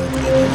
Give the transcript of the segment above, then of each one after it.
Music.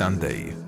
Sunday.